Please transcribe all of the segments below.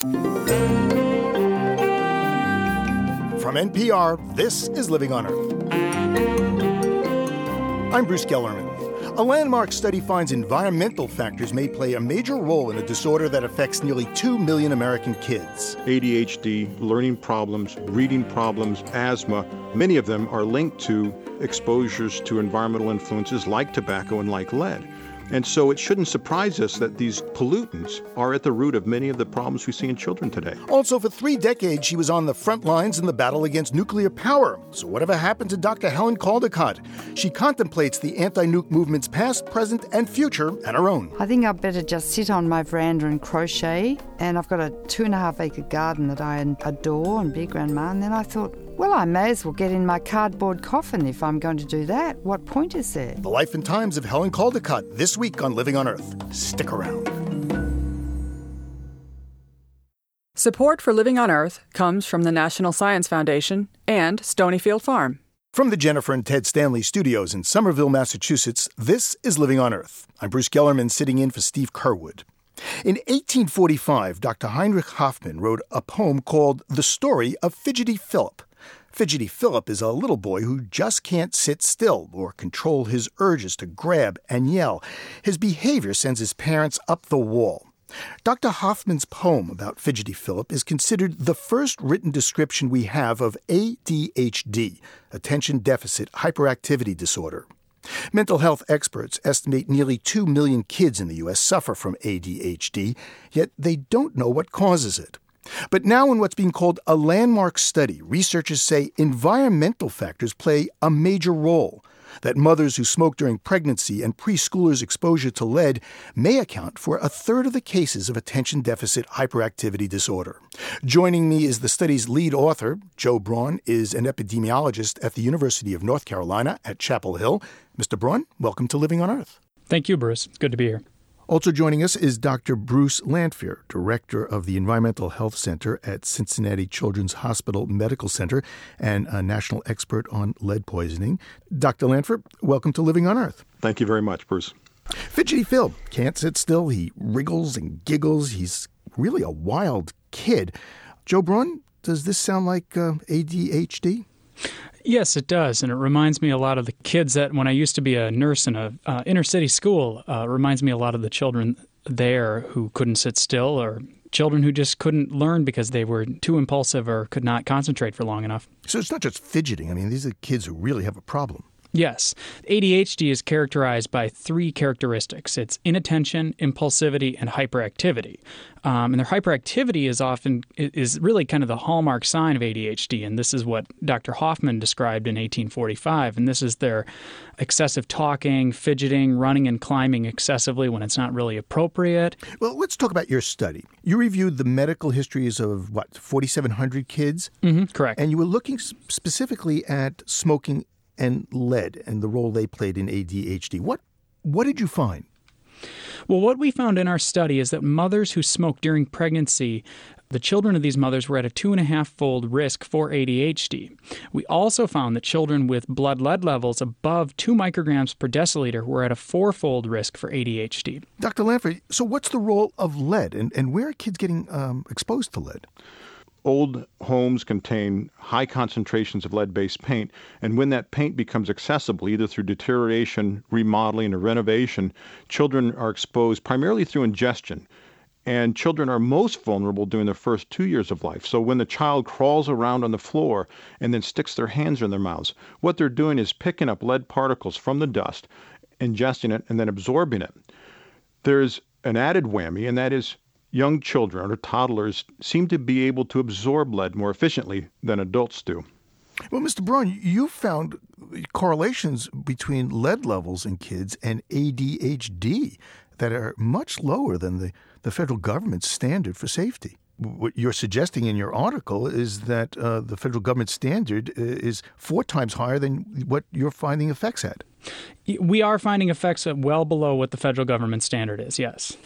From NPR, this is Living on Earth. I'm Bruce Gellerman. A landmark study finds environmental factors may play a major role in a disorder that affects nearly 2 million American kids. ADHD, learning problems, reading problems, asthma, many of them are linked to exposures to environmental influences like tobacco and like lead. And so it shouldn't surprise us that these pollutants are at the root of many of the problems we see in children today. Also, for three decades, she was on the front lines in the battle against nuclear power. So, whatever happened to Dr. Helen Caldicott? She contemplates the anti nuke movement's past, present, and future and her own. I think I'd better just sit on my veranda and crochet. And I've got a two and a half acre garden that I adore and be grandma. And then I thought, well, I may as well get in my cardboard coffin if I'm going to do that. What point is there? The Life and Times of Helen Caldicott this week on Living on Earth. Stick around. Support for Living on Earth comes from the National Science Foundation and Stonyfield Farm. From the Jennifer and Ted Stanley studios in Somerville, Massachusetts, this is Living on Earth. I'm Bruce Gellerman sitting in for Steve Curwood. In 1845, Dr. Heinrich Hoffmann wrote a poem called The Story of Fidgety Philip. Fidgety Philip is a little boy who just can't sit still or control his urges to grab and yell. His behavior sends his parents up the wall. Dr. Hoffmann's poem about Fidgety Philip is considered the first written description we have of ADHD, attention deficit hyperactivity disorder. Mental health experts estimate nearly 2 million kids in the U.S. suffer from ADHD, yet they don't know what causes it. But now, in what's being called a landmark study, researchers say environmental factors play a major role. That mothers who smoke during pregnancy and preschoolers' exposure to lead may account for a third of the cases of attention deficit hyperactivity disorder. Joining me is the study's lead author. Joe Braun is an epidemiologist at the University of North Carolina at Chapel Hill. Mr. Braun, welcome to Living on Earth. Thank you, Bruce. Good to be here. Also joining us is Dr. Bruce Lanphear, Director of the Environmental Health Center at Cincinnati Children's Hospital Medical Center and a national expert on lead poisoning. Dr. Lanphear, welcome to Living on Earth. Thank you very much, Bruce. Fidgety Phil can't sit still. He wriggles and giggles. He's really a wild kid. Joe Braun, does this sound like uh, ADHD? Yes, it does, and it reminds me a lot of the kids that when I used to be a nurse in a uh, inner city school. Uh, reminds me a lot of the children there who couldn't sit still, or children who just couldn't learn because they were too impulsive or could not concentrate for long enough. So it's not just fidgeting. I mean, these are kids who really have a problem. Yes. ADHD is characterized by three characteristics it's inattention, impulsivity, and hyperactivity. Um, and their hyperactivity is often is really kind of the hallmark sign of ADHD, and this is what Dr. Hoffmann described in 1845. And this is their excessive talking, fidgeting, running and climbing excessively when it's not really appropriate. Well, let's talk about your study. You reviewed the medical histories of what 4,700 kids. Mm-hmm, correct. And you were looking specifically at smoking and lead and the role they played in ADHD. What what did you find? Well, what we found in our study is that mothers who smoke during pregnancy, the children of these mothers were at a two and a half fold risk for ADHD. We also found that children with blood lead levels above two micrograms per deciliter were at a fourfold risk for ADHD. Dr. Lanphear, so what's the role of lead and, and where are kids getting um, exposed to lead? Old homes contain high concentrations of lead based paint, and when that paint becomes accessible, either through deterioration, remodeling, or renovation, children are exposed primarily through ingestion. And children are most vulnerable during the first two years of life. So when the child crawls around on the floor and then sticks their hands in their mouths, what they're doing is picking up lead particles from the dust, ingesting it, and then absorbing it. There's an added whammy, and that is young children or toddlers seem to be able to absorb lead more efficiently than adults do. Well, Mr. Braun, you found correlations between lead levels in kids and ADHD that are much lower than the, the federal government's standard for safety. What you're suggesting in your article is that uh, the federal government standard uh, is four times higher than what you're finding effects at. We are finding effects well below what the federal government standard is, yes.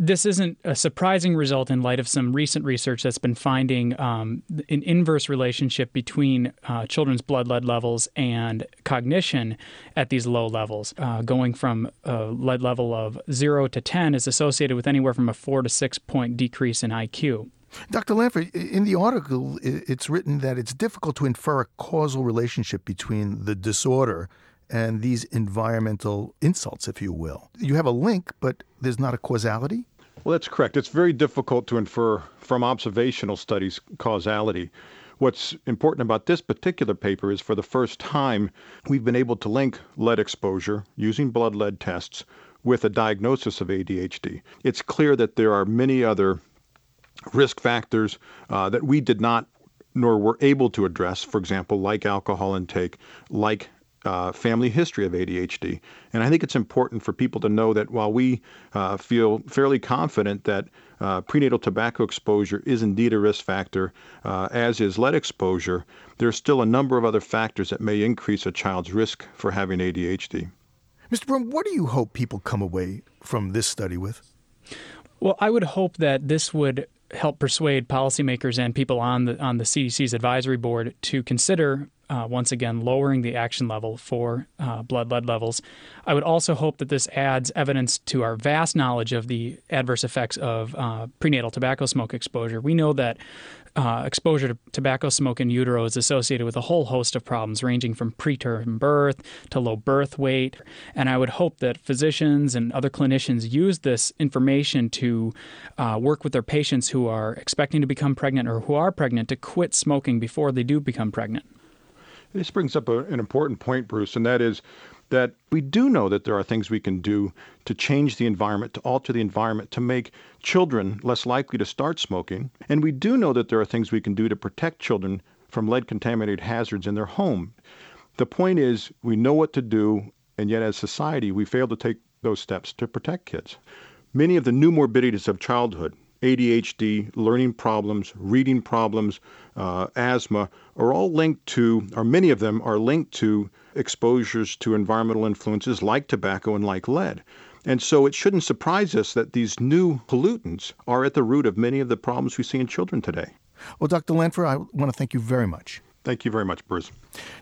This isn't a surprising result in light of some recent research that's been finding um, an inverse relationship between uh, children's blood lead levels and cognition at these low levels. Uh, going from a lead level of 0 to 10 is associated with anywhere from a 4 to 6 point decrease in IQ. Dr. Lanford, in the article, it's written that it's difficult to infer a causal relationship between the disorder and these environmental insults, if you will. You have a link, but there's not a causality? Well, that's correct. It's very difficult to infer from observational studies causality. What's important about this particular paper is for the first time, we've been able to link lead exposure using blood lead tests with a diagnosis of ADHD. It's clear that there are many other risk factors uh, that we did not nor were able to address, for example, like alcohol intake, like uh, family history of ADHD. And I think it's important for people to know that while we uh, feel fairly confident that uh, prenatal tobacco exposure is indeed a risk factor, uh, as is lead exposure, there's still a number of other factors that may increase a child's risk for having ADHD. Mr. Braun, what do you hope people come away from this study with? Well, I would hope that this would help persuade policymakers and people on the on the CDC's advisory board to consider uh, once again lowering the action level for uh, blood lead levels. I would also hope that this adds evidence to our vast knowledge of the adverse effects of uh, prenatal tobacco smoke exposure. We know that uh, exposure to tobacco smoke in utero is associated with a whole host of problems, ranging from preterm birth to low birth weight. And I would hope that physicians and other clinicians use this information to uh, work with their patients who are expecting to become pregnant or who are pregnant to quit smoking before they do become pregnant. This brings up a, an important point, Bruce, and that is that we do know that there are things we can do to change the environment, to alter the environment, to make children less likely to start smoking. And we do know that there are things we can do to protect children from lead contaminated hazards in their home. The point is, we know what to do, and yet as society, we fail to take those steps to protect kids. Many of the new morbidities of childhood, ADHD, learning problems, reading problems, uh, asthma, are all linked to, or many of them are linked to exposures to environmental influences like tobacco and like lead. And so it shouldn't surprise us that these new pollutants are at the root of many of the problems we see in children today. Well, Dr. Lanphear, I want to thank you very much. Thank you very much, Bruce.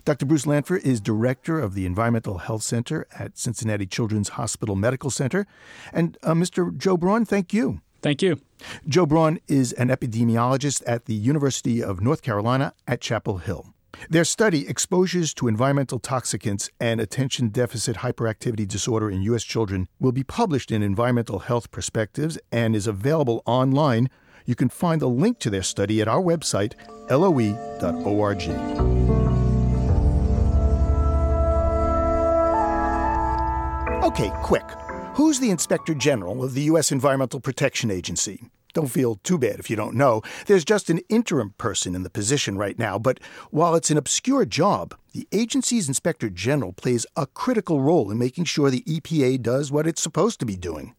Dr. Bruce Lanphear is director of the Environmental Health Center at Cincinnati Children's Hospital Medical Center. And uh, Mr. Joe Braun, thank you. Thank you. Joe Braun is an epidemiologist at the University of North Carolina at Chapel Hill. Their study, Exposures to Environmental Toxicants and Attention Deficit Hyperactivity Disorder in U.S. Children, will be published in Environmental Health Perspectives and is available online. You can find a link to their study at our website, loe.org. Okay, quick. Who's the Inspector General of the U.S. Environmental Protection Agency? Don't feel too bad if you don't know. There's just an interim person in the position right now, but while it's an obscure job, the agency's Inspector General plays a critical role in making sure the EPA does what it's supposed to be doing.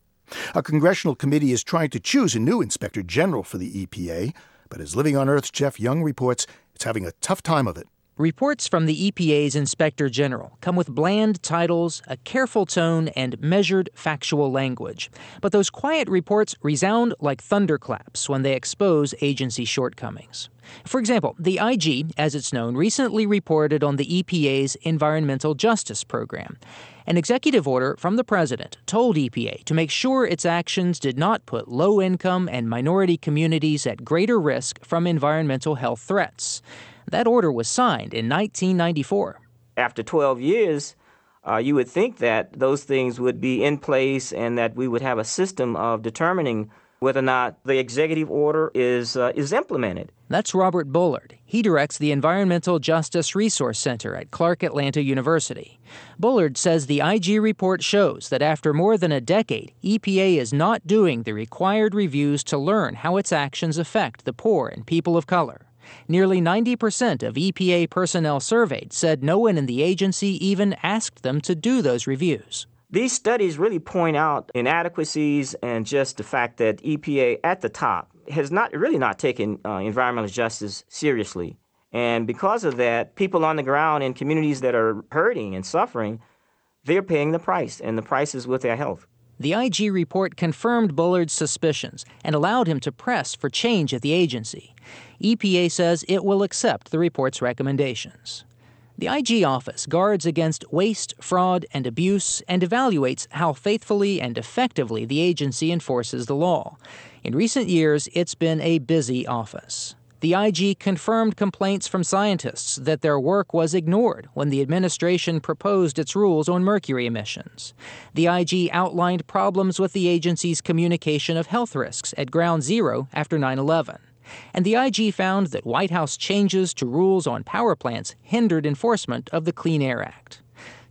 A congressional committee is trying to choose a new Inspector General for the EPA, but as Living on Earth's Jeff Young reports, it's having a tough time of it. Reports from the EPA's Inspector General come with bland titles, a careful tone, and measured factual language. But those quiet reports resound like thunderclaps when they expose agency shortcomings. For example, the IG, as it's known, recently reported on the EPA's Environmental Justice Program. An executive order from the president told EPA to make sure its actions did not put low income and minority communities at greater risk from environmental health threats. That order was signed in 1994. After 12 years, uh, you would think that those things would be in place and that we would have a system of determining whether or not the executive order is uh, is implemented. That's Robert Bullard. He directs the Environmental Justice Resource Center at Clark Atlanta University. Bullard says the IG report shows that after more than a decade, EPA is not doing the required reviews to learn how its actions affect the poor and people of color. Nearly 90% of EPA personnel surveyed said no one in the agency even asked them to do those reviews. These studies really point out inadequacies and just the fact that EPA at the top has not really not taken uh, environmental justice seriously. And because of that, people on the ground in communities that are hurting and suffering, they're paying the price, and the price is with their health. The IG report confirmed Bullard's suspicions and allowed him to press for change at the agency. EPA says it will accept the report's recommendations. The IG office guards against waste, fraud, and abuse and evaluates how faithfully and effectively the agency enforces the law. In recent years, it's been a busy office. The IG confirmed complaints from scientists that their work was ignored when the administration proposed its rules on mercury emissions. The IG outlined problems with the agency's communication of health risks at ground zero after 9 11 and the IG found that White House changes to rules on power plants hindered enforcement of the Clean Air Act.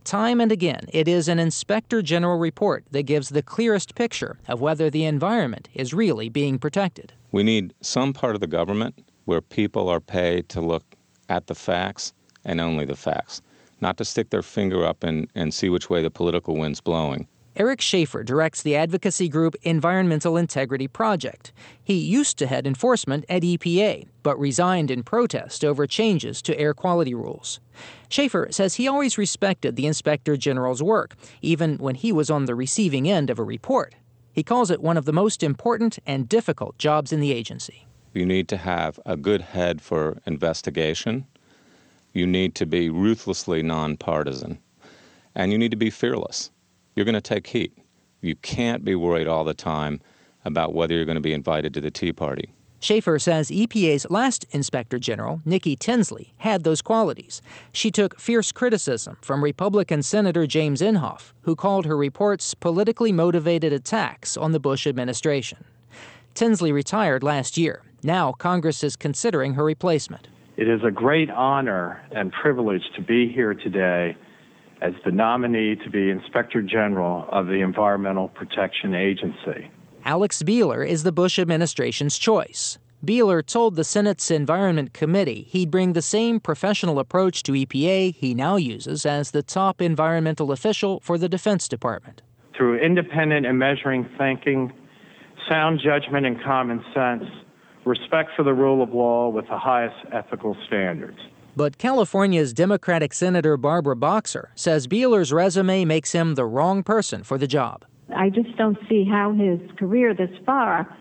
Time and again, it is an Inspector General report that gives the clearest picture of whether the environment is really being protected. We need some part of the government where people are paid to look at the facts and only the facts, not to stick their finger up and, and see which way the political wind's blowing. Eric Schaeffer directs the advocacy group Environmental Integrity Project. He used to head enforcement at EPA, but resigned in protest over changes to air quality rules. Schaeffer says he always respected the Inspector General's work, even when he was on the receiving end of a report. He calls it one of the most important and difficult jobs in the agency. You need to have a good head for investigation. You need to be ruthlessly nonpartisan. And you need to be fearless you're going to take heat. You can't be worried all the time about whether you're going to be invited to the Tea Party. Schaeffer says EPA's last Inspector General, Nikki Tinsley, had those qualities. She took fierce criticism from Republican Senator James Inhofe, who called her reports politically motivated attacks on the Bush administration. Tinsley retired last year. Now Congress is considering her replacement. It is a great honor and privilege to be here today as the nominee to be Inspector General of the Environmental Protection Agency. Alex Beehler is the Bush administration's choice. Beehler told the Senate's Environment Committee he'd bring the same professional approach to EPA he now uses as the top environmental official for the Defense Department. Through independent and measuring thinking, sound judgment, and common sense, respect for the rule of law with the highest ethical standards. But California's Democratic Senator Barbara Boxer says Beehler's resume makes him the wrong person for the job. I just don't see how his career this far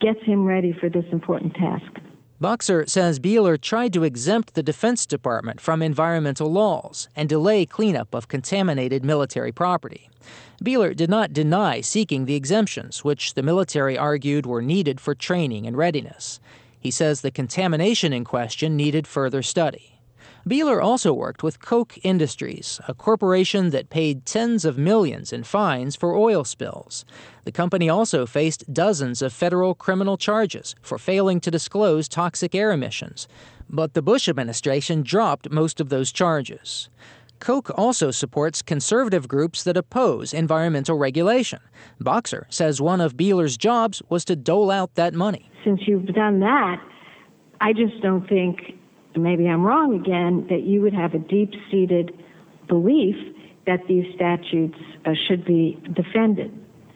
gets him ready for this important task. Boxer says Beehler tried to exempt the Defense Department from environmental laws and delay cleanup of contaminated military property. Beehler did not deny seeking the exemptions, which the military argued were needed for training and readiness. He says the contamination in question needed further study. Beehler also worked with Koch Industries, a corporation that paid tens of millions in fines for oil spills. The company also faced dozens of federal criminal charges for failing to disclose toxic air emissions. But the Bush administration dropped most of those charges. Koch also supports conservative groups that oppose environmental regulation. Boxer says one of Beehler's jobs was to dole out that money. Since you've done that, I just don't think, maybe I'm wrong again, that you would have a deep seated belief that these statutes uh, should be defended.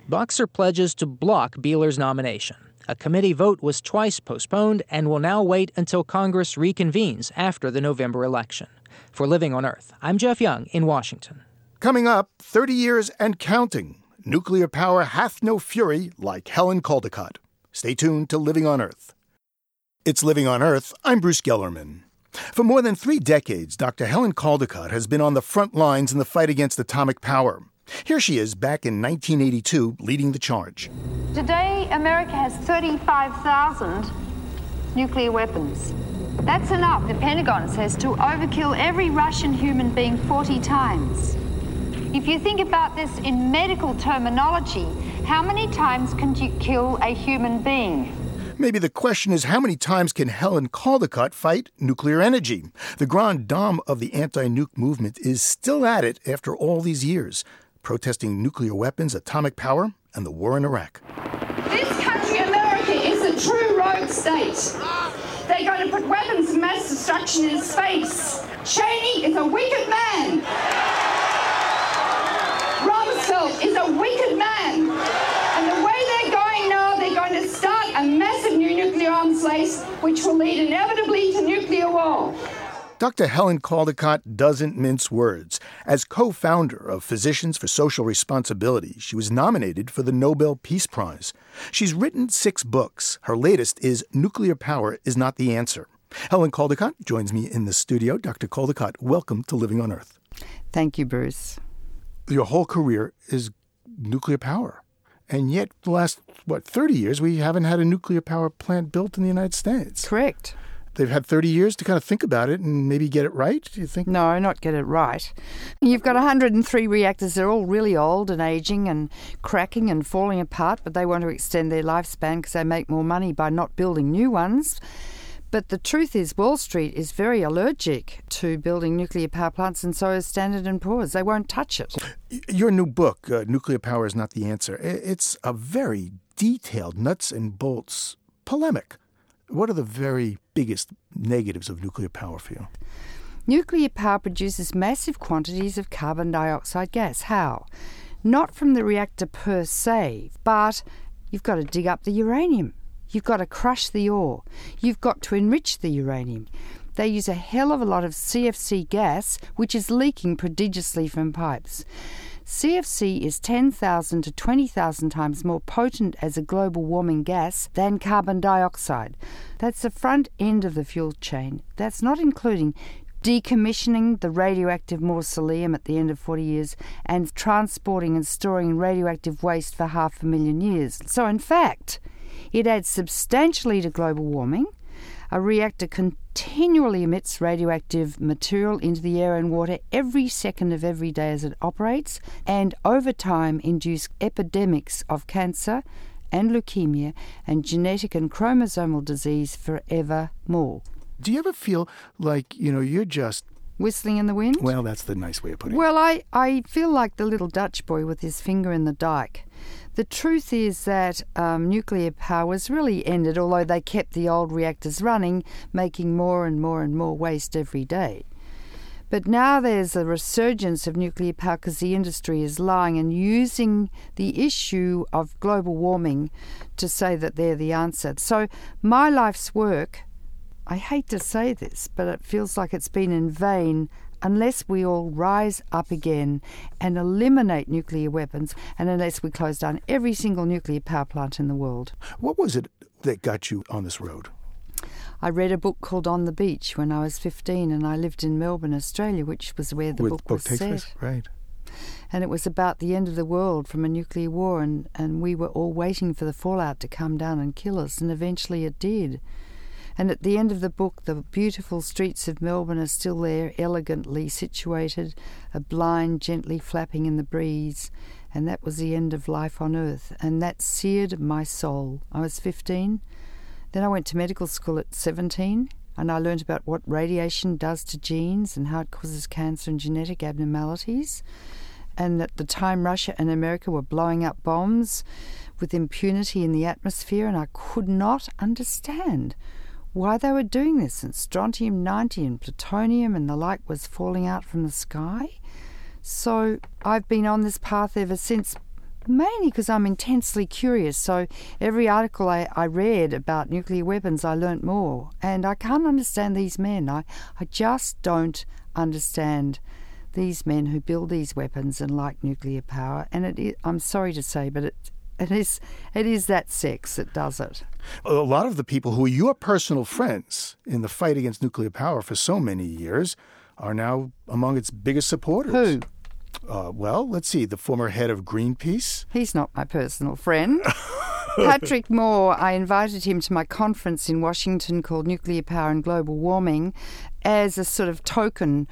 Boxer pledges to block Beehler's nomination. A committee vote was twice postponed and will now wait until Congress reconvenes after the November election. For Living on Earth, I'm Jeff Young in Washington. Coming up, 30 years and counting. Nuclear power hath no fury like Helen Caldicott. Stay tuned to Living on Earth. It's Living on Earth. I'm Bruce Gellerman. For more than three decades, Dr. Helen Caldicott has been on the front lines in the fight against atomic power. Here she is back in 1982, leading the charge. Today, America has 35,000 nuclear weapons. That's enough, the Pentagon says, to overkill every Russian human being 40 times. If you think about this in medical terminology, how many times can you kill a human being? Maybe the question is how many times can Helen Caldicott fight nuclear energy? The grande dame of the anti nuke movement is still at it after all these years, protesting nuclear weapons, atomic power, and the war in Iraq. This country, America, is a true rogue state. They're going to put weapons of mass destruction in space. Cheney is a wicked man. Rumsfeld is a wicked man. And the way they're going now, they're going to start a massive new nuclear arms race, which will lead inevitably to nuclear war. Dr. Helen Caldicott doesn't mince words. As co founder of Physicians for Social Responsibility, she was nominated for the Nobel Peace Prize. She's written six books. Her latest is Nuclear Power is Not the Answer. Helen Caldicott joins me in the studio. Dr. Caldicott, welcome to Living on Earth. Thank you, Bruce. Your whole career is nuclear power. And yet, the last, what, 30 years, we haven't had a nuclear power plant built in the United States. Correct. They've had 30 years to kind of think about it and maybe get it right, do you think? No, not get it right. You've got 103 reactors. They're all really old and aging and cracking and falling apart, but they want to extend their lifespan because they make more money by not building new ones. But the truth is, Wall Street is very allergic to building nuclear power plants, and so is Standard & Poor's. They won't touch it. Your new book, uh, Nuclear Power is Not the Answer, it's a very detailed, nuts and bolts polemic. What are the very biggest negatives of nuclear power for you? Nuclear power produces massive quantities of carbon dioxide gas. How? Not from the reactor per se, but you've got to dig up the uranium. You've got to crush the ore. You've got to enrich the uranium. They use a hell of a lot of CFC gas, which is leaking prodigiously from pipes. CFC is 10,000 to 20,000 times more potent as a global warming gas than carbon dioxide. That's the front end of the fuel chain. That's not including decommissioning the radioactive mausoleum at the end of 40 years and transporting and storing radioactive waste for half a million years. So, in fact, it adds substantially to global warming. A reactor continually emits radioactive material into the air and water every second of every day as it operates, and over time induce epidemics of cancer and leukemia and genetic and chromosomal disease forevermore. Do you ever feel like, you know, you're just whistling in the wind? Well, that's the nice way of putting it. Well, I, I feel like the little Dutch boy with his finger in the dike. The truth is that um, nuclear power was really ended, although they kept the old reactors running, making more and more and more waste every day. But now there's a resurgence of nuclear power because the industry is lying and using the issue of global warming to say that they're the answer. So, my life's work, I hate to say this, but it feels like it's been in vain unless we all rise up again and eliminate nuclear weapons, and unless we close down every single nuclear power plant in the world. What was it that got you on this road? I read a book called On the Beach when I was 15, and I lived in Melbourne, Australia, which was where the With book, book was takes set. place? Right. And it was about the end of the world from a nuclear war, and, and we were all waiting for the fallout to come down and kill us, and eventually it did. And at the end of the book, the beautiful streets of Melbourne are still there, elegantly situated, a blind gently flapping in the breeze. And that was the end of life on earth. And that seared my soul. I was 15. Then I went to medical school at 17 and I learned about what radiation does to genes and how it causes cancer and genetic abnormalities. And at the time, Russia and America were blowing up bombs with impunity in the atmosphere, and I could not understand why they were doing this, and strontium 90 and plutonium and the like was falling out from the sky. So I've been on this path ever since, mainly because I'm intensely curious. So every article I, I read about nuclear weapons, I learnt more. And I can't understand these men. I, I just don't understand these men who build these weapons and like nuclear power. And it I'm sorry to say, but it, it is it is that sex that does it. A lot of the people who are your personal friends in the fight against nuclear power for so many years are now among its biggest supporters. Who? Uh, well, let's see. The former head of Greenpeace. He's not my personal friend. Patrick Moore, I invited him to my conference in Washington called Nuclear Power and Global Warming as a sort of token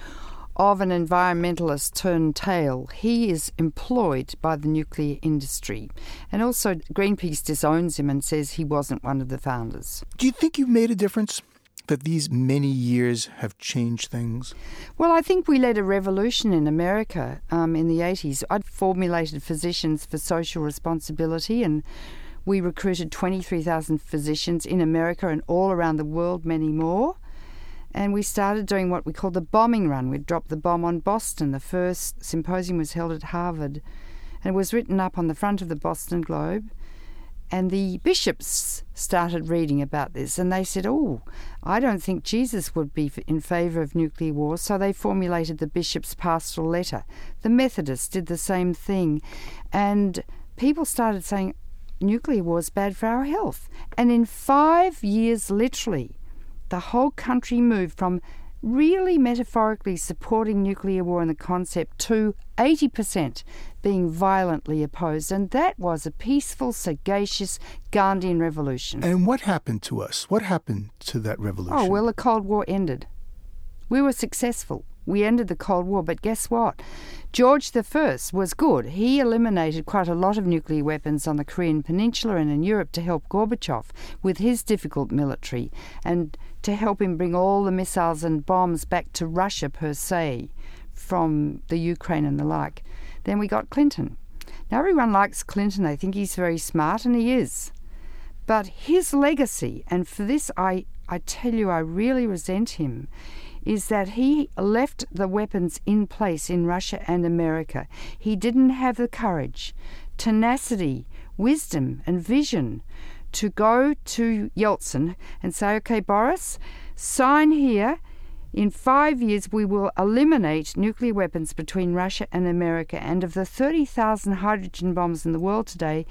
of an environmentalist turned tail. He is employed by the nuclear industry. And also, Greenpeace disowns him and says he wasn't one of the founders. Do you think you've made a difference? That these many years have changed things? Well, I think we led a revolution in America um, in the 80s. I'd formulated physicians for social responsibility and we recruited 23,000 physicians in America and all around the world, many more and we started doing what we called the bombing run. We'd dropped the bomb on Boston. The first symposium was held at Harvard, and it was written up on the front of the Boston Globe. And the bishops started reading about this, and they said, Oh, I don't think Jesus would be in favour of nuclear war. So they formulated the bishop's pastoral letter. The Methodists did the same thing. And people started saying, Nuclear war is bad for our health. And in five years, literally, the whole country moved from really metaphorically supporting nuclear war and the concept to 80% being violently opposed. And that was a peaceful, sagacious Gandhian revolution. And what happened to us? What happened to that revolution? Oh, well, the Cold War ended. We were successful. We ended the Cold War, but guess what? George I was good. He eliminated quite a lot of nuclear weapons on the Korean Peninsula and in Europe to help Gorbachev with his difficult military and to help him bring all the missiles and bombs back to Russia per se from the Ukraine and the like. Then we got Clinton. Now everyone likes Clinton. They think he's very smart, and he is. But his legacy, and for this I, I tell you, I really resent him, is that he left the weapons in place in Russia and America. He didn't have the courage, tenacity, wisdom, and vision to go to Yeltsin and say, okay, Boris, sign here. In five years, we will eliminate nuclear weapons between Russia and America. And of the 30,000 hydrogen bombs in the world today,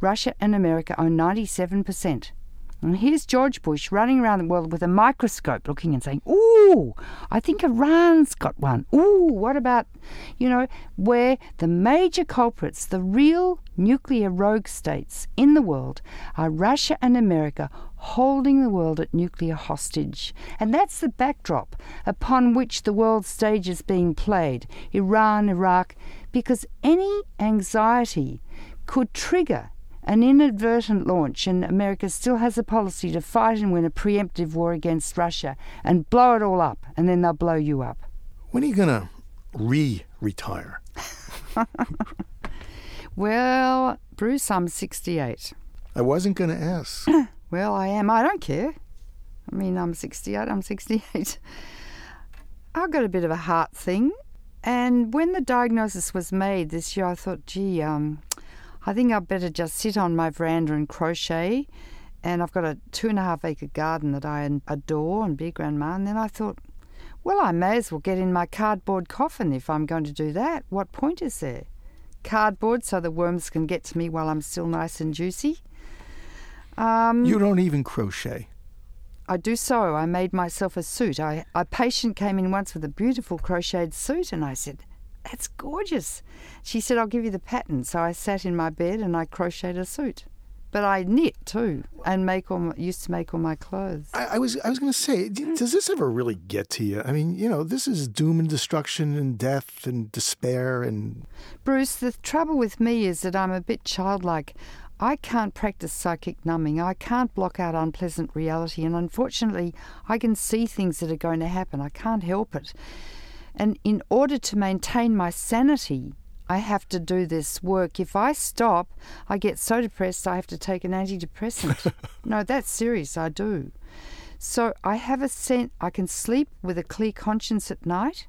Russia and America own 97%. And here's George Bush running around the world with a microscope looking and saying, Ooh, I think Iran's got one. Ooh, what about, you know, where the major culprits, the real nuclear rogue states in the world, are Russia and America holding the world at nuclear hostage. And that's the backdrop upon which the world stage is being played Iran, Iraq, because any anxiety could trigger an inadvertent launch, and America still has a policy to fight and win a preemptive war against Russia and blow it all up, and then they'll blow you up. When are you going to re retire? well, Bruce, I'm 68. I wasn't going to ask. well, I am. I don't care. I mean, I'm 68, I'm 68. I've got a bit of a heart thing. And when the diagnosis was made this year, I thought, gee, um, I think I'd better just sit on my veranda and crochet. And I've got a two and a half acre garden that I adore and be grandma. And then I thought, well, I may as well get in my cardboard coffin if I'm going to do that. What point is there? Cardboard so the worms can get to me while I'm still nice and juicy. Um, you don't even crochet. I do so. I made myself a suit. I, a patient came in once with a beautiful crocheted suit, and I said, that's gorgeous. She said, I'll give you the pattern. So I sat in my bed and I crocheted a suit. But I knit too, and make all my, used to make all my clothes. I, I was I was going to say, does this ever really get to you? I mean, you know, this is doom and destruction and death and despair and. Bruce, the trouble with me is that I'm a bit childlike. I can't practice psychic numbing. I can't block out unpleasant reality, and unfortunately, I can see things that are going to happen. I can't help it. And in order to maintain my sanity, I have to do this work. If I stop, I get so depressed I have to take an antidepressant. no, that's serious, I do. So I have a sense I can sleep with a clear conscience at night.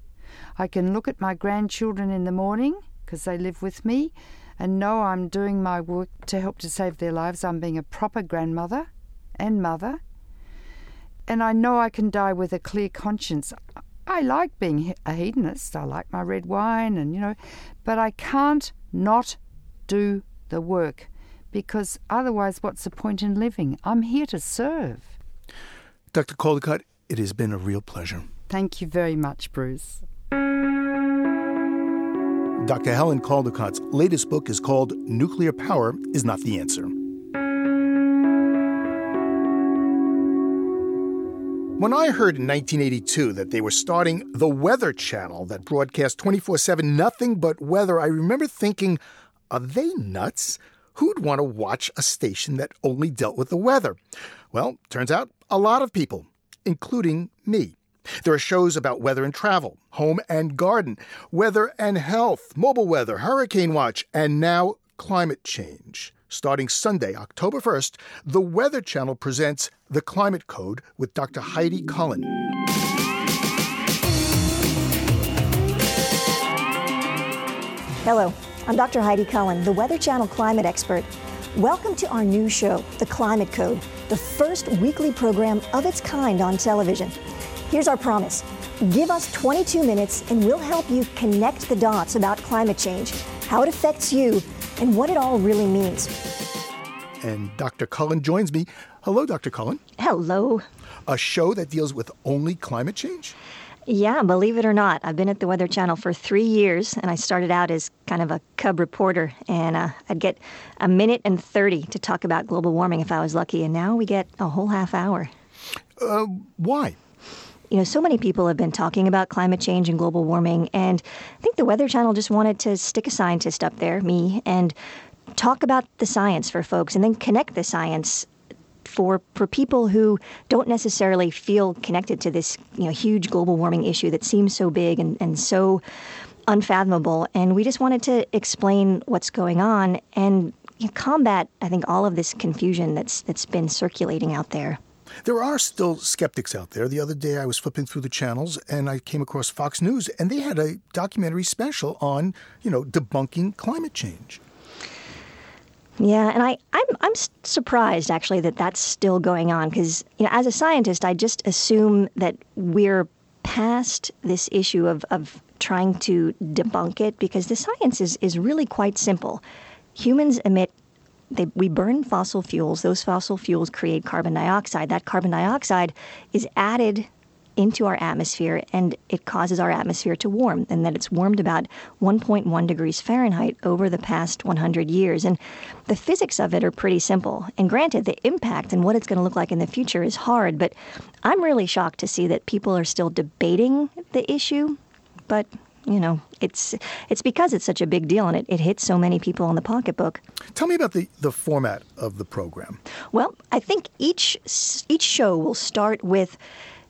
I can look at my grandchildren in the morning because they live with me and know I'm doing my work to help to save their lives. I'm being a proper grandmother and mother. And I know I can die with a clear conscience. I like being a hedonist. I like my red wine, and you know, but I can't not do the work because otherwise, what's the point in living? I'm here to serve. Dr. Caldicott, it has been a real pleasure. Thank you very much, Bruce. Dr. Helen Caldicott's latest book is called Nuclear Power is Not the Answer. When I heard in 1982 that they were starting the Weather Channel that broadcast 24 7 nothing but weather, I remember thinking, are they nuts? Who'd want to watch a station that only dealt with the weather? Well, turns out a lot of people, including me. There are shows about weather and travel, home and garden, weather and health, mobile weather, hurricane watch, and now climate change. Starting Sunday, October 1st, the Weather Channel presents The Climate Code with Dr. Heidi Cullen. Hello, I'm Dr. Heidi Cullen, the Weather Channel climate expert. Welcome to our new show, The Climate Code, the first weekly program of its kind on television. Here's our promise give us 22 minutes and we'll help you connect the dots about climate change, how it affects you, and what it all really means. And Dr. Cullen joins me. Hello, Dr. Cullen. Hello. a show that deals with only climate change? Yeah, believe it or not, I've been at the Weather Channel for three years, and I started out as kind of a cub reporter, and uh, I'd get a minute and 30 to talk about global warming if I was lucky, and now we get a whole half hour. Uh, why? You know, so many people have been talking about climate change and global warming, and I think the Weather Channel just wanted to stick a scientist up there, me, and talk about the science for folks and then connect the science for for people who don't necessarily feel connected to this you know huge global warming issue that seems so big and, and so unfathomable. And we just wanted to explain what's going on and combat, I think, all of this confusion that's that's been circulating out there. There are still skeptics out there. The other day I was flipping through the channels and I came across Fox News and they had a documentary special on, you know, debunking climate change. Yeah, and I, I'm I'm surprised actually that that's still going on because you know as a scientist I just assume that we're past this issue of, of trying to debunk it because the science is, is really quite simple. Humans emit they, we burn fossil fuels. Those fossil fuels create carbon dioxide. That carbon dioxide is added into our atmosphere and it causes our atmosphere to warm, and that it's warmed about 1.1 degrees Fahrenheit over the past 100 years. And the physics of it are pretty simple. And granted, the impact and what it's going to look like in the future is hard, but I'm really shocked to see that people are still debating the issue. But you know, it's it's because it's such a big deal and it, it hits so many people in the pocketbook. Tell me about the, the format of the program. Well, I think each each show will start with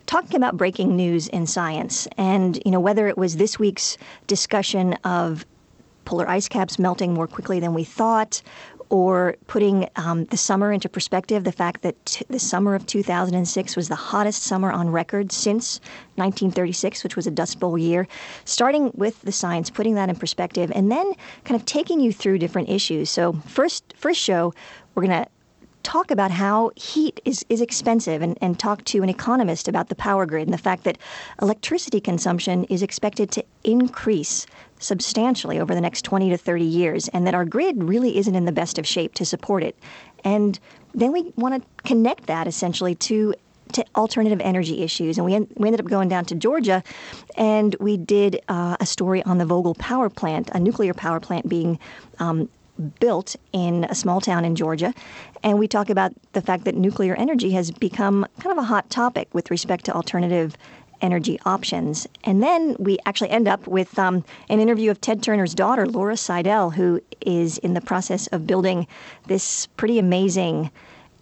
talking about breaking news in science and you know whether it was this week's discussion of polar ice caps melting more quickly than we thought or putting um, the summer into perspective the fact that t- the summer of 2006 was the hottest summer on record since 1936 which was a dust bowl year starting with the science putting that in perspective and then kind of taking you through different issues. So first first show we're going to talk about how heat is, is expensive and, and talk to an economist about the power grid and the fact that electricity consumption is expected to increase substantially over the next 20 to 30 years and that our grid really isn't in the best of shape to support it. And then we want to connect that essentially to to alternative energy issues. And we, en- we ended up going down to Georgia and we did uh, a story on the Vogtle power plant, a nuclear power plant being um, built in a small town in Georgia. And we talk about the fact that nuclear energy has become kind of a hot topic with respect to alternative energy options. And then we actually end up with um, an interview of Ted Turner's daughter, Laura Seydel, who is in the process of building this pretty amazing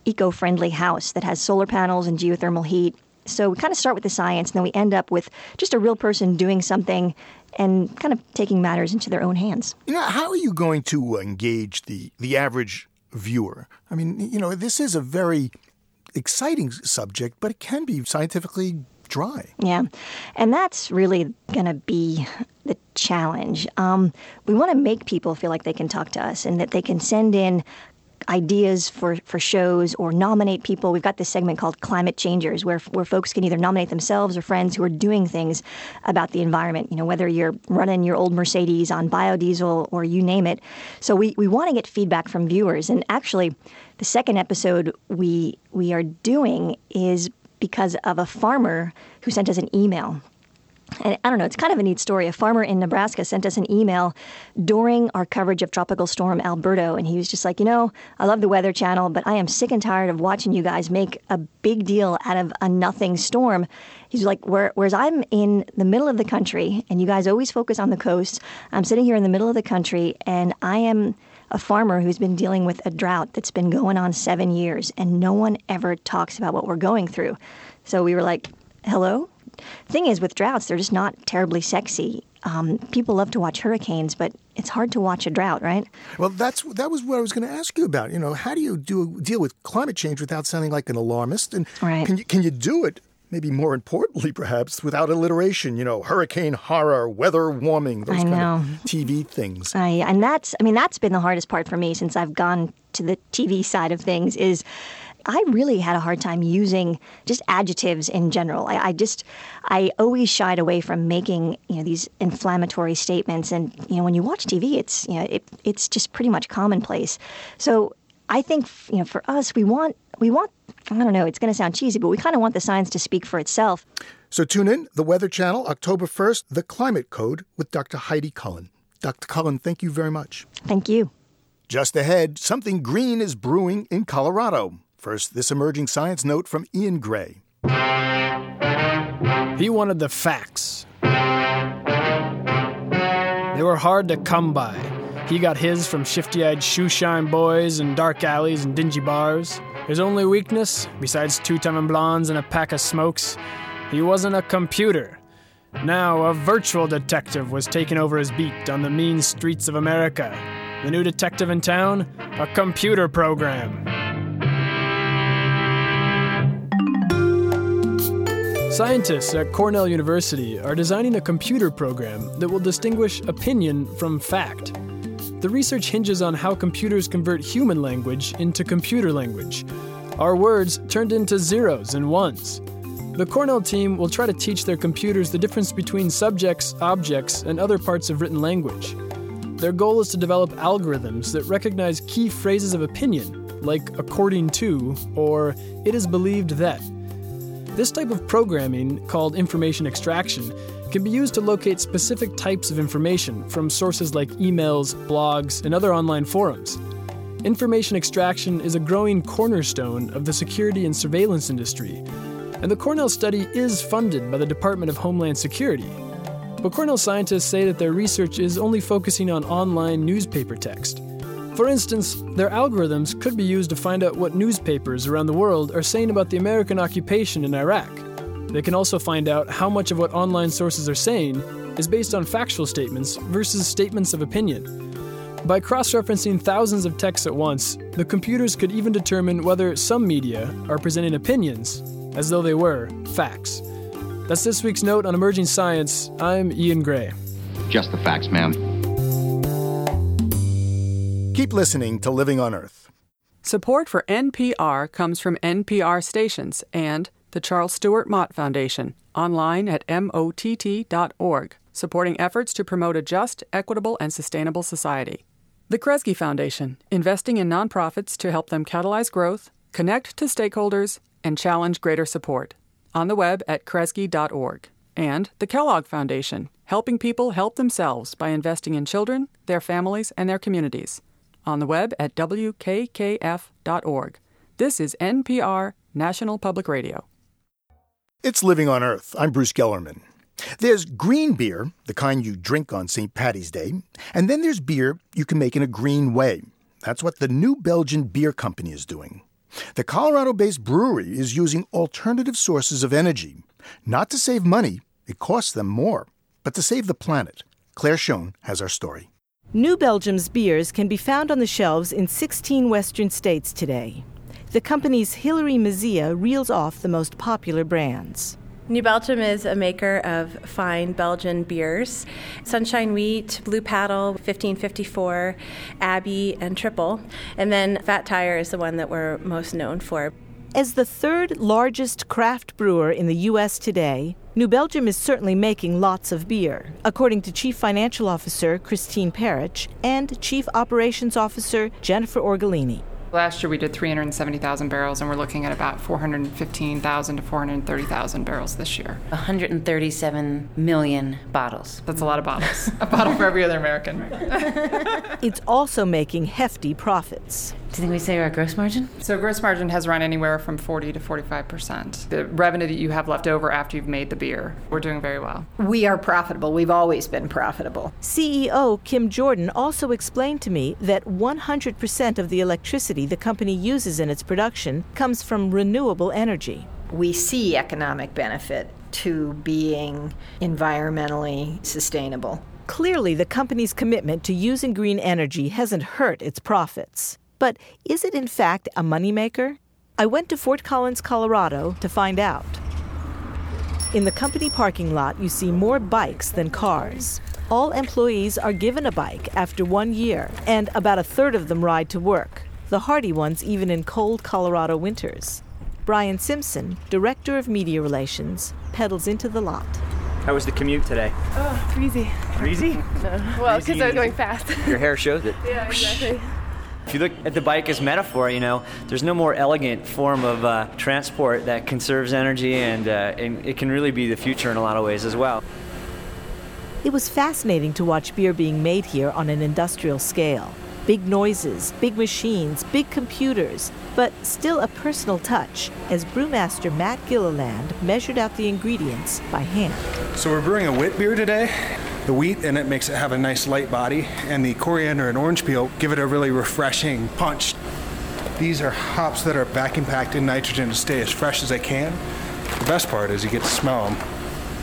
eco friendly house that has solar panels and geothermal heat. So we kind of start with the science, and then we end up with just a real person doing something and kind of taking matters into their own hands. You know, how are you going to engage the, the average viewer? I mean, you know, this is a very exciting subject, but it can be scientifically dry. Yeah, and that's really going to be the challenge. Um, we want to make people feel like they can talk to us and that they can send in ideas for, for shows or nominate people. We've got this segment called Climate Changers, where where folks can either nominate themselves or friends who are doing things about the environment. You know, whether you're running your old Mercedes on biodiesel or you name it. So we, we want to get feedback from viewers. And actually, the second episode we we are doing is because of a farmer who sent us an email and I don't know, it's kind of a neat story. A farmer in Nebraska sent us an email during our coverage of Tropical Storm Alberto, and he was just like, You know, I love the Weather Channel, but I am sick and tired of watching you guys make a big deal out of a nothing storm. He's like, Whereas I'm in the middle of the country, and you guys always focus on the coast, I'm sitting here in the middle of the country, and I am a farmer who's been dealing with a drought that's been going on seven years, and no one ever talks about what we're going through. So we were like, Hello? Thing is, with droughts, they're just not terribly sexy. Um, people love to watch hurricanes, but it's hard to watch a drought, right? Well, that's that was what I was going to ask you about. You know, how do you do deal with climate change without sounding like an alarmist? And right. can you can you do it? Maybe more importantly, perhaps without alliteration. You know, hurricane horror, weather warming, those I kind know. of TV things. I, and that's, I mean, that's been the hardest part for me since I've gone to the TV side of things. Is I really had a hard time using just adjectives in general. I, I, just, I always shied away from making you know these inflammatory statements. And you know, when you watch TV, it's you know, it, it's just pretty much commonplace. So I think you know, for us, we want we want I don't know, it's going to sound cheesy, but we kind of want the science to speak for itself. So tune in, The Weather Channel, October 1st, The Climate Code with Dr. Heidi Cullen. Dr. Cullen, thank you very much. Thank you. Just ahead, something green is brewing in Colorado. First, this emerging science note from Ian Gray. He wanted the facts. They were hard to come by. He got his from shifty eyed shoeshine boys in dark alleys and dingy bars. His only weakness, besides two timing blondes and a pack of smokes, he wasn't a computer. Now, a virtual detective was taking over his beat on the mean streets of America. The new detective in town? A computer program. Scientists at Cornell University are designing a computer program that will distinguish opinion from fact. The research hinges on how computers convert human language into computer language. Our words turned into zeros and ones. The Cornell team will try to teach their computers the difference between subjects, objects, and other parts of written language. Their goal is to develop algorithms that recognize key phrases of opinion, like according to or it is believed that. This type of programming, called information extraction, can be used to locate specific types of information from sources like emails, blogs, and other online forums. Information extraction is a growing cornerstone of the security and surveillance industry, and the Cornell study is funded by the Department of Homeland Security. But Cornell scientists say that their research is only focusing on online newspaper text. For instance, their algorithms could be used to find out what newspapers around the world are saying about the American occupation in Iraq. They can also find out how much of what online sources are saying is based on factual statements versus statements of opinion. By cross referencing thousands of texts at once, the computers could even determine whether some media are presenting opinions as though they were facts. That's this week's note on emerging science. I'm Ian Gray. Just the facts, ma'am. Keep listening to Living on Earth. Support for NPR comes from NPR stations and the Charles Stewart Mott Foundation, online at mott.org, supporting efforts to promote a just, equitable, and sustainable society. The Kresge Foundation, investing in nonprofits to help them catalyze growth, connect to stakeholders, and challenge greater support. On the web at kresge.org. And the Kellogg Foundation, helping people help themselves by investing in children, their families, and their communities. On the web at wkkf.org. This is NPR, National Public Radio. It's Living on Earth. I'm Bruce Gellerman. There's green beer, the kind you drink on St. Patty's Day, and then there's beer you can make in a green way. That's what the New Belgium Beer Company is doing. The Colorado based brewery is using alternative sources of energy. Not to save money, it costs them more, but to save the planet. Claire Schoen has our story. New Belgium's beers can be found on the shelves in 16 western states today. The company's Hilary Mazia reels off the most popular brands. New Belgium is a maker of fine Belgian beers Sunshine Wheat, Blue Paddle, 1554, Abbey, and Trippel. And then Fat Tire is the one that we're most known for. As the third largest craft brewer in the U.S. today, New Belgium is certainly making lots of beer, according to Chief Financial Officer Christine Perich and Chief Operations Officer Jennifer Orgolini. Last year we did 370,000 barrels, and we're looking at about 415,000 to 430,000 barrels this year. 137 million bottles. That's a lot of bottles. a bottle for every other American. it's also making hefty profits. Do you think we say our gross margin? So gross margin has run anywhere from 40 to 45 percent. The revenue that you have left over after you've made the beer, we're doing very well. We are profitable. We've always been profitable. CEO Kim Jordan also explained to me that 100% of the electricity the company uses in its production comes from renewable energy. We see economic benefit to being environmentally sustainable. Clearly, the company's commitment to using green energy hasn't hurt its profits. But is it in fact a moneymaker? I went to Fort Collins, Colorado to find out. In the company parking lot, you see more bikes than cars. All employees are given a bike after one year, and about a third of them ride to work, the hardy ones even in cold Colorado winters. Brian Simpson, Director of Media Relations, pedals into the lot. How was the commute today? Oh, breezy. Breezy? Uh, well, because I was going fast. Your hair shows it. yeah, exactly. If you look at the bike as metaphor, you know, there's no more elegant form of uh, transport that conserves energy, and, uh, and it can really be the future in a lot of ways as well. It was fascinating to watch beer being made here on an industrial scale. Big noises, big machines, big computers, but still a personal touch as brewmaster Matt Gilliland measured out the ingredients by hand. So we're brewing a wit beer today. The wheat in it makes it have a nice light body, and the coriander and orange peel give it a really refreshing punch. These are hops that are vacuum packed in nitrogen to stay as fresh as they can. The best part is you get to smell them.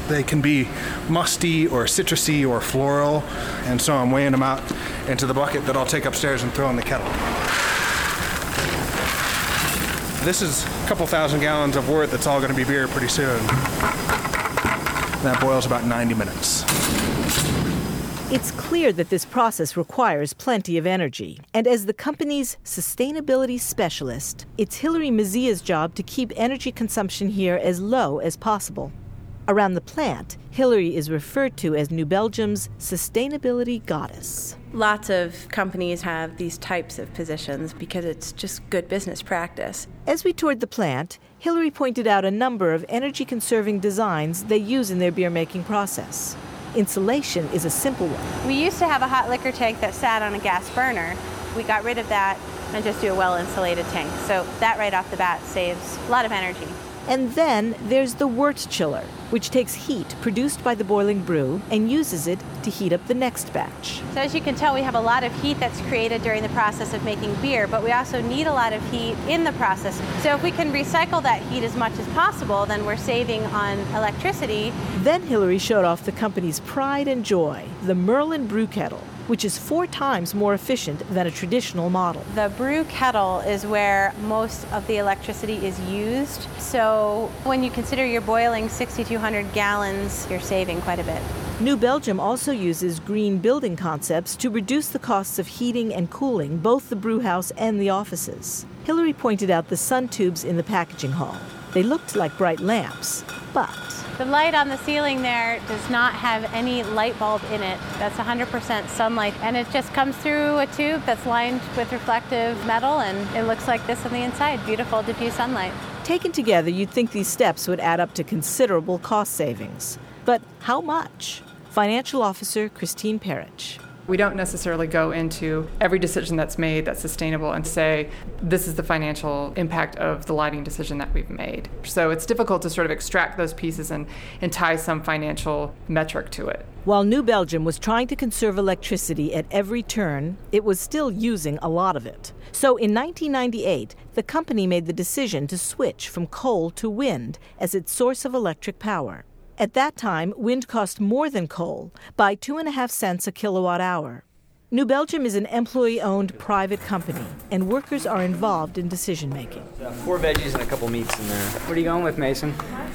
They can be musty or citrusy or floral, and so I'm weighing them out into the bucket that I'll take upstairs and throw in the kettle. This is a couple thousand gallons of wort that's all going to be beer pretty soon. That boils about 90 minutes. It's clear that this process requires plenty of energy, and as the company's sustainability specialist, it's Hilary Mazia's job to keep energy consumption here as low as possible. Around the plant, Hilary is referred to as New Belgium's sustainability goddess. Lots of companies have these types of positions because it's just good business practice. As we toured the plant, Hillary pointed out a number of energy conserving designs they use in their beer making process. Insulation is a simple one. We used to have a hot liquor tank that sat on a gas burner. We got rid of that and just do a well insulated tank. So that right off the bat saves a lot of energy. And then there's the wort chiller, which takes heat produced by the boiling brew and uses it to heat up the next batch. So as you can tell, we have a lot of heat that's created during the process of making beer, but we also need a lot of heat in the process. So if we can recycle that heat as much as possible, then we're saving on electricity. Then Hillary showed off the company's pride and joy, the Merlin brew kettle which is four times more efficient than a traditional model. The brew kettle is where most of the electricity is used. So when you consider you're boiling 6,200 gallons, you're saving quite a bit. New Belgium also uses green building concepts to reduce the costs of heating and cooling both the brewhouse and the offices. Hillary pointed out the sun tubes in the packaging hall. They looked like bright lamps, but the light on the ceiling there does not have any light bulb in it. That's 100% sunlight, and it just comes through a tube that's lined with reflective metal, and it looks like this on the inside beautiful, diffuse sunlight. Taken together, you'd think these steps would add up to considerable cost savings. But how much? Financial Officer Christine Perich. We don't necessarily go into every decision that's made that's sustainable and say, this is the financial impact of the lighting decision that we've made. So it's difficult to sort of extract those pieces and, and tie some financial metric to it. While New Belgium was trying to conserve electricity at every turn, it was still using a lot of it. So in 1998, the company made the decision to switch from coal to wind as its source of electric power. At that time, wind cost more than coal by two and a half cents a kilowatt hour. New Belgium is an employee owned private company, and workers are involved in decision making. Uh, four veggies and a couple meats in there. What are you going with, Mason?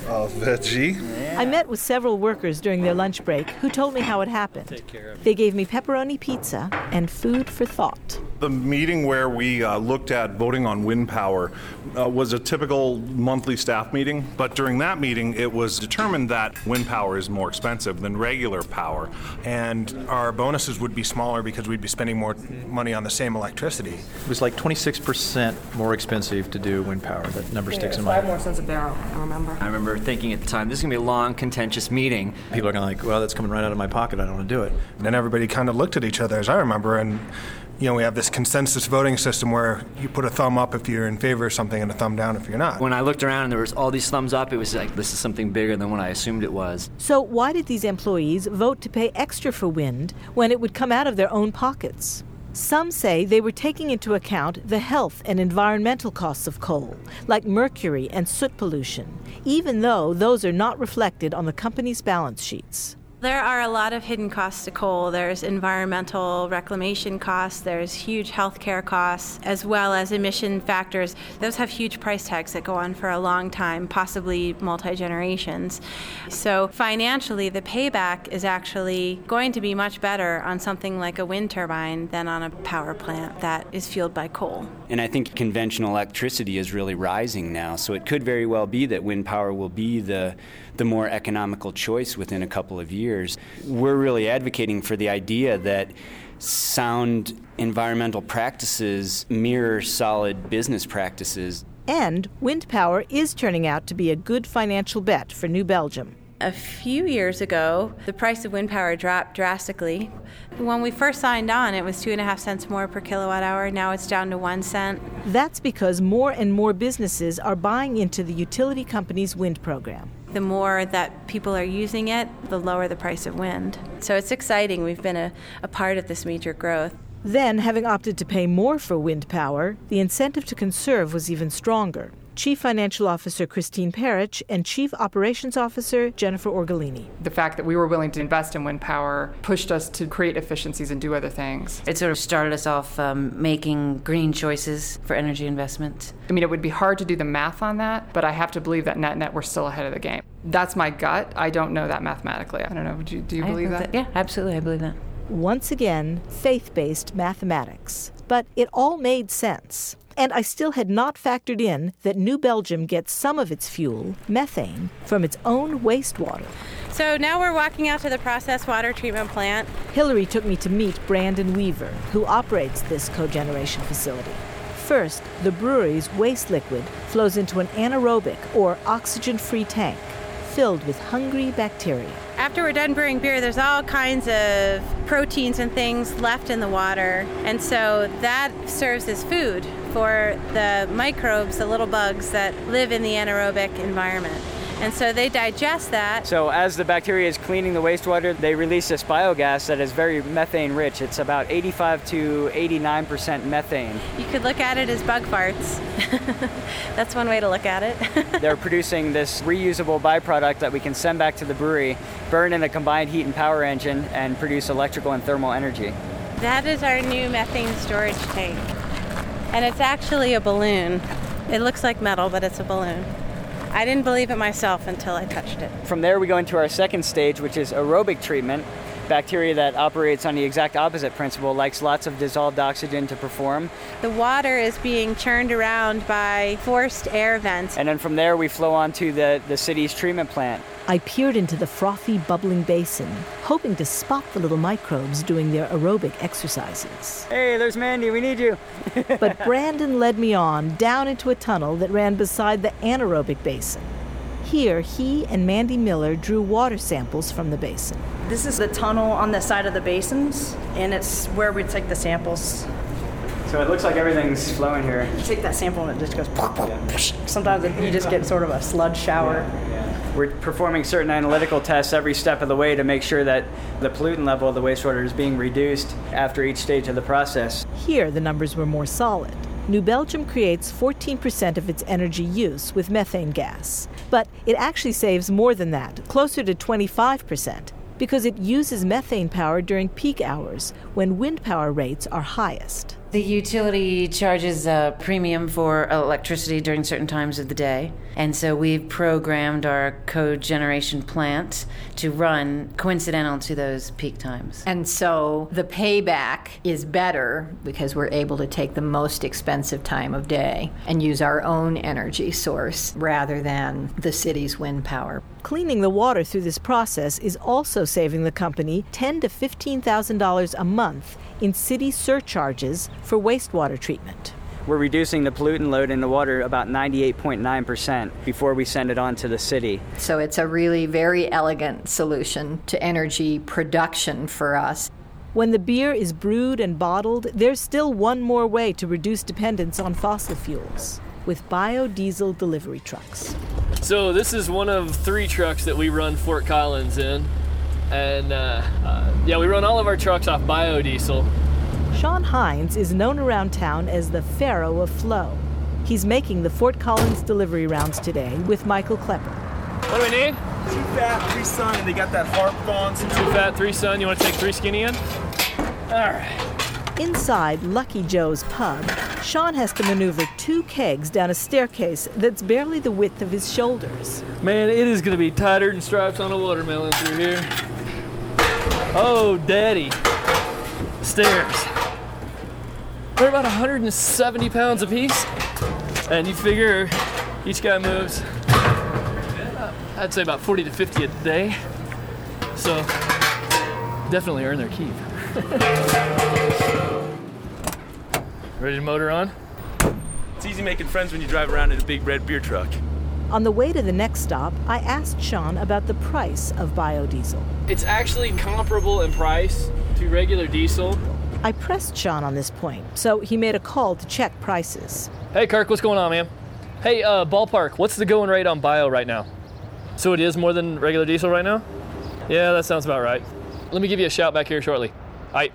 Uh, veggie. I met with several workers during their lunch break who told me how it happened. They gave me pepperoni pizza and food for thought. The meeting where we uh, looked at voting on wind power uh, was a typical monthly staff meeting, but during that meeting, it was determined that wind power is more expensive than regular power, and our bonuses would be smaller because we'd be spending more money on the same electricity. It was like 26% more expensive to do wind power. That number sticks in my Five more cents a barrel, I remember. I remember thinking at the time, this is going to be a long, contentious meeting. People are going to like, well, that's coming right out of my pocket. I don't want to do it. And then everybody kind of looked at each other, as I remember, and you know, we have this consensus voting system where you put a thumb up if you're in favor of something and a thumb down if you're not. When I looked around and there was all these thumbs up, it was like this is something bigger than what I assumed it was. So, why did these employees vote to pay extra for wind when it would come out of their own pockets? Some say they were taking into account the health and environmental costs of coal, like mercury and soot pollution, even though those are not reflected on the company's balance sheets. There are a lot of hidden costs to coal. There's environmental reclamation costs, there's huge healthcare costs, as well as emission factors. Those have huge price tags that go on for a long time, possibly multi generations. So, financially, the payback is actually going to be much better on something like a wind turbine than on a power plant that is fueled by coal. And I think conventional electricity is really rising now, so it could very well be that wind power will be the the more economical choice within a couple of years years. We're really advocating for the idea that sound environmental practices mirror solid business practices. And wind power is turning out to be a good financial bet for New Belgium. A few years ago, the price of wind power dropped drastically. When we first signed on, it was two and a half cents more per kilowatt hour. Now it's down to one cent. That's because more and more businesses are buying into the utility company's wind program. The more that people are using it, the lower the price of wind. So it's exciting. We've been a, a part of this major growth. Then, having opted to pay more for wind power, the incentive to conserve was even stronger. Chief Financial Officer Christine Perich and Chief Operations Officer Jennifer Orgolini. The fact that we were willing to invest in wind power pushed us to create efficiencies and do other things. It sort of started us off um, making green choices for energy investment. I mean, it would be hard to do the math on that, but I have to believe that net net we're still ahead of the game. That's my gut. I don't know that mathematically. I don't know. Do you, do you believe that? that? Yeah, absolutely. I believe that. Once again, faith based mathematics. But it all made sense. And I still had not factored in that New Belgium gets some of its fuel, methane, from its own wastewater. So now we're walking out to the process water treatment plant. Hillary took me to meet Brandon Weaver, who operates this cogeneration facility. First, the brewery's waste liquid flows into an anaerobic or oxygen free tank filled with hungry bacteria. After we're done brewing beer, there's all kinds of proteins and things left in the water, and so that serves as food for the microbes, the little bugs that live in the anaerobic environment. And so they digest that. So as the bacteria is cleaning the wastewater, they release this biogas that is very methane rich. It's about 85 to 89% methane. You could look at it as bug farts. That's one way to look at it. They're producing this reusable byproduct that we can send back to the brewery, burn in a combined heat and power engine, and produce electrical and thermal energy. That is our new methane storage tank. And it's actually a balloon. It looks like metal, but it's a balloon. I didn't believe it myself until I touched it. From there, we go into our second stage, which is aerobic treatment. Bacteria that operates on the exact opposite principle likes lots of dissolved oxygen to perform. The water is being churned around by forced air vents. And then from there, we flow on to the, the city's treatment plant. I peered into the frothy, bubbling basin, hoping to spot the little microbes doing their aerobic exercises. Hey, there's Mandy, we need you. but Brandon led me on down into a tunnel that ran beside the anaerobic basin. Here, he and Mandy Miller drew water samples from the basin. This is the tunnel on the side of the basins, and it's where we take the samples. So it looks like everything's flowing here. You take that sample and it just goes. Yeah. Sometimes you just get sort of a sludge shower. Yeah, yeah. We're performing certain analytical tests every step of the way to make sure that the pollutant level of the wastewater is being reduced after each stage of the process. Here, the numbers were more solid. New Belgium creates 14% of its energy use with methane gas, but it actually saves more than that, closer to 25%, because it uses methane power during peak hours when wind power rates are highest. The utility charges a premium for electricity during certain times of the day. And so we've programmed our cogeneration plant to run coincidental to those peak times. And so the payback is better because we're able to take the most expensive time of day and use our own energy source rather than the city's wind power. Cleaning the water through this process is also saving the company ten to fifteen thousand dollars a month in city surcharges for wastewater treatment. We're reducing the pollutant load in the water about 98.9% before we send it on to the city. So it's a really very elegant solution to energy production for us. When the beer is brewed and bottled, there's still one more way to reduce dependence on fossil fuels with biodiesel delivery trucks. So, this is one of three trucks that we run Fort Collins in and uh, uh, yeah, we run all of our trucks off biodiesel. Sean Hines is known around town as the Pharaoh of Flow. He's making the Fort Collins delivery rounds today with Michael Klepper. What do we need? Two fat, three sun, and they got that harp on. Two fat, three sun. You want to take three skinny in? All right. Inside Lucky Joe's pub, Sean has to maneuver two kegs down a staircase that's barely the width of his shoulders. Man, it is going to be tighter than stripes on a watermelon through here. Oh, daddy. Stairs. They're about 170 pounds apiece. And you figure each guy moves, I'd say about 40 to 50 a day. So definitely earn their keep. Ready to motor on? It's easy making friends when you drive around in a big red beer truck. On the way to the next stop, I asked Sean about the price of biodiesel. It's actually comparable in price to regular diesel. I pressed Sean on this point, so he made a call to check prices. Hey, Kirk, what's going on, man? Hey, uh, ballpark, what's the going rate on bio right now? So it is more than regular diesel right now? Yeah, that sounds about right. Let me give you a shout back here shortly. I.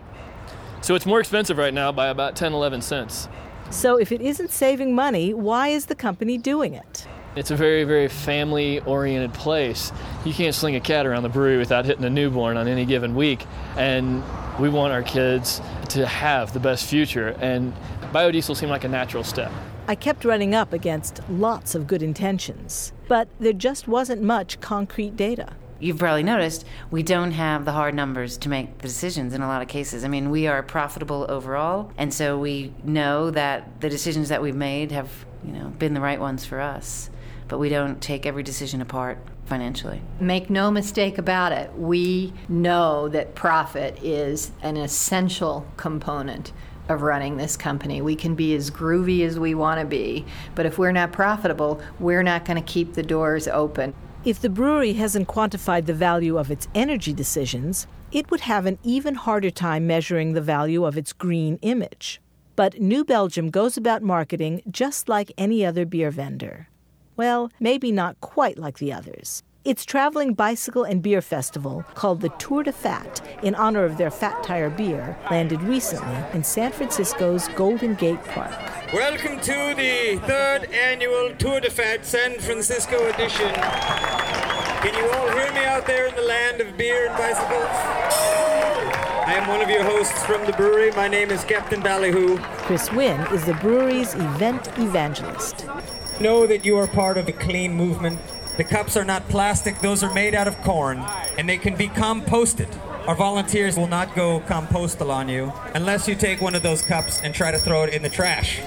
So it's more expensive right now by about 10, 11 cents. So if it isn't saving money, why is the company doing it? It's a very, very family oriented place. You can't sling a cat around the brewery without hitting a newborn on any given week. And we want our kids to have the best future. And biodiesel seemed like a natural step. I kept running up against lots of good intentions, but there just wasn't much concrete data. You've probably noticed we don't have the hard numbers to make the decisions in a lot of cases. I mean, we are profitable overall, and so we know that the decisions that we've made have, you know, been the right ones for us. But we don't take every decision apart financially. Make no mistake about it, we know that profit is an essential component of running this company. We can be as groovy as we want to be, but if we're not profitable, we're not going to keep the doors open. If the brewery hasn't quantified the value of its energy decisions, it would have an even harder time measuring the value of its green image. But New Belgium goes about marketing just like any other beer vendor. Well, maybe not quite like the others. Its traveling bicycle and beer festival, called the Tour de Fat, in honor of their Fat Tire beer, landed recently in San Francisco's Golden Gate Park. Welcome to the third annual Tour de Fat San Francisco edition. Can you all hear me out there in the land of beer and bicycles? I am one of your hosts from the brewery. My name is Captain Ballyhoo. Chris Wynn is the brewery's event evangelist. Know that you are part of the clean movement. The cups are not plastic, those are made out of corn, and they can be composted. Our volunteers will not go compostal on you unless you take one of those cups and try to throw it in the trash.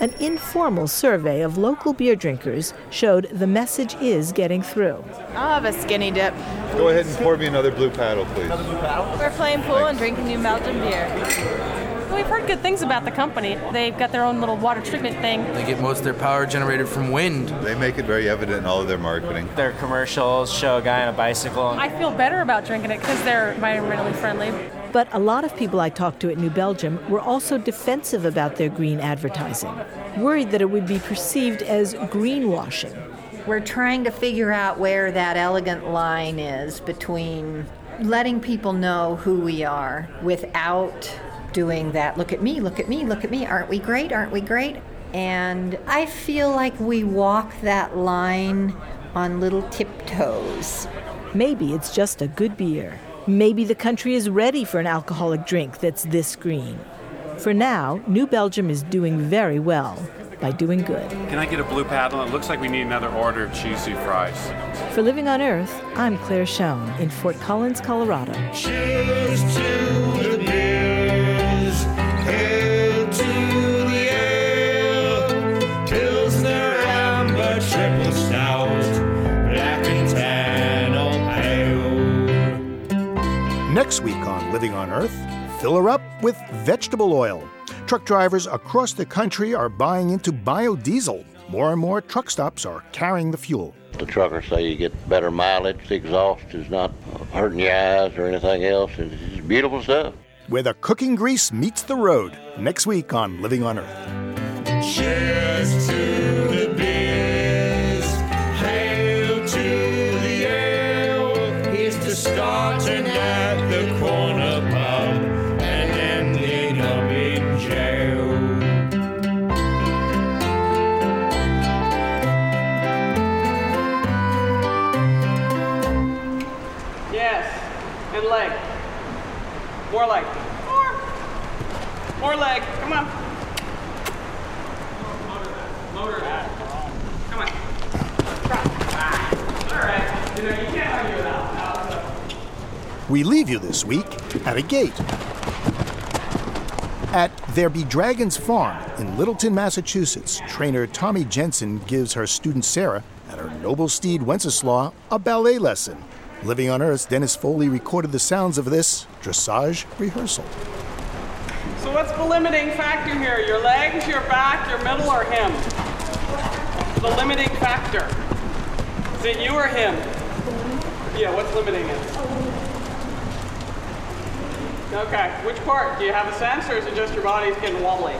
An informal survey of local beer drinkers showed the message is getting through. I'll have a skinny dip. Go ahead and pour me another blue paddle, please. Another blue paddle? We're playing pool and drinking New Belgium beer. We've heard good things about the company. They've got their own little water treatment thing. They get most of their power generated from wind. They make it very evident in all of their marketing. Their commercials show a guy on a bicycle. I feel better about drinking it because they're environmentally friendly. But a lot of people I talked to at New Belgium were also defensive about their green advertising, worried that it would be perceived as greenwashing. We're trying to figure out where that elegant line is between letting people know who we are without doing that look at me, look at me, look at me, aren't we great, aren't we great? And I feel like we walk that line on little tiptoes. Maybe it's just a good beer. Maybe the country is ready for an alcoholic drink that's this green. For now, New Belgium is doing very well by doing good. Can I get a blue paddle? It looks like we need another order of cheesy fries. For Living on Earth, I'm Claire Schoen in Fort Collins, Colorado. Triple Stout, Black and Tan, Old Ale. Next week on Living on Earth, fill her up with vegetable oil. Truck drivers across the country are buying into biodiesel. More and more truck stops are carrying the fuel. The truckers say you get better mileage. The exhaust is not hurting your eyes or anything else. It's beautiful stuff. Where the cooking grease meets the road. Next week on Living on Earth. Cheers to More leg. Come on. Motor that. Come on. Ah. All right. You know, you can't argue with that. We leave you this week at a gate. At There Be Dragons Farm in Littleton, Massachusetts, trainer Tommy Jensen gives her student Sarah and her noble steed Wenceslaw a ballet lesson. Living on Earth's Dennis Foley recorded the sounds of this dressage rehearsal. So what's the limiting factor here? Your legs, your back, your middle, or him? The limiting factor. Is it you or him? Yeah, what's limiting it? Okay, which part? Do you have a sense, or is it just your body's getting wobbly?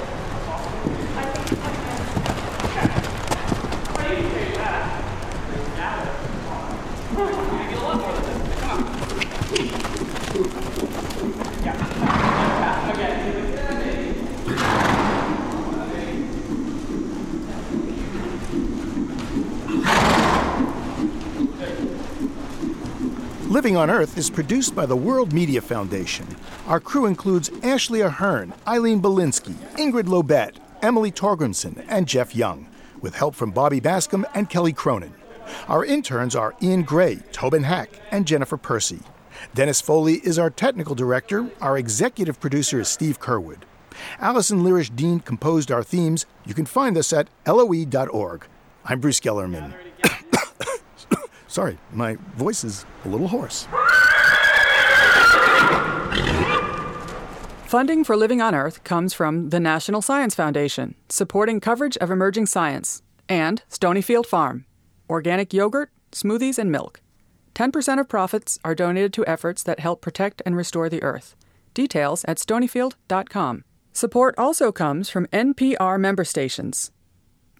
Living on Earth is produced by the World Media Foundation. Our crew includes Ashley Ahern, Eileen Bolinsky, Ingrid Lobet, Emily Torgrimson, and Jeff Young, with help from Bobby Bascom and Kelly Cronin. Our interns are Ian Gray, Tobin Hack, and Jennifer Percy. Dennis Foley is our technical director. Our executive producer is Steve Curwood. Allison Lirish Dean composed our themes. You can find us at loe.org. I'm Bruce Gellerman. Sorry, my voice is a little hoarse. Funding for Living on Earth comes from the National Science Foundation, supporting coverage of emerging science, and Stonyfield Farm, organic yogurt, smoothies, and milk. 10% of profits are donated to efforts that help protect and restore the earth. Details at stonyfield.com. Support also comes from NPR member stations,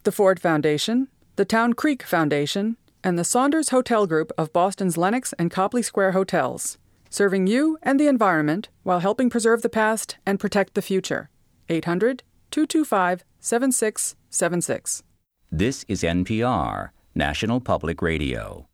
the Ford Foundation, the Town Creek Foundation, and the Saunders Hotel Group of Boston's Lenox and Copley Square hotels, serving you and the environment while helping preserve the past and protect the future. 800 225 7676. This is NPR, National Public Radio.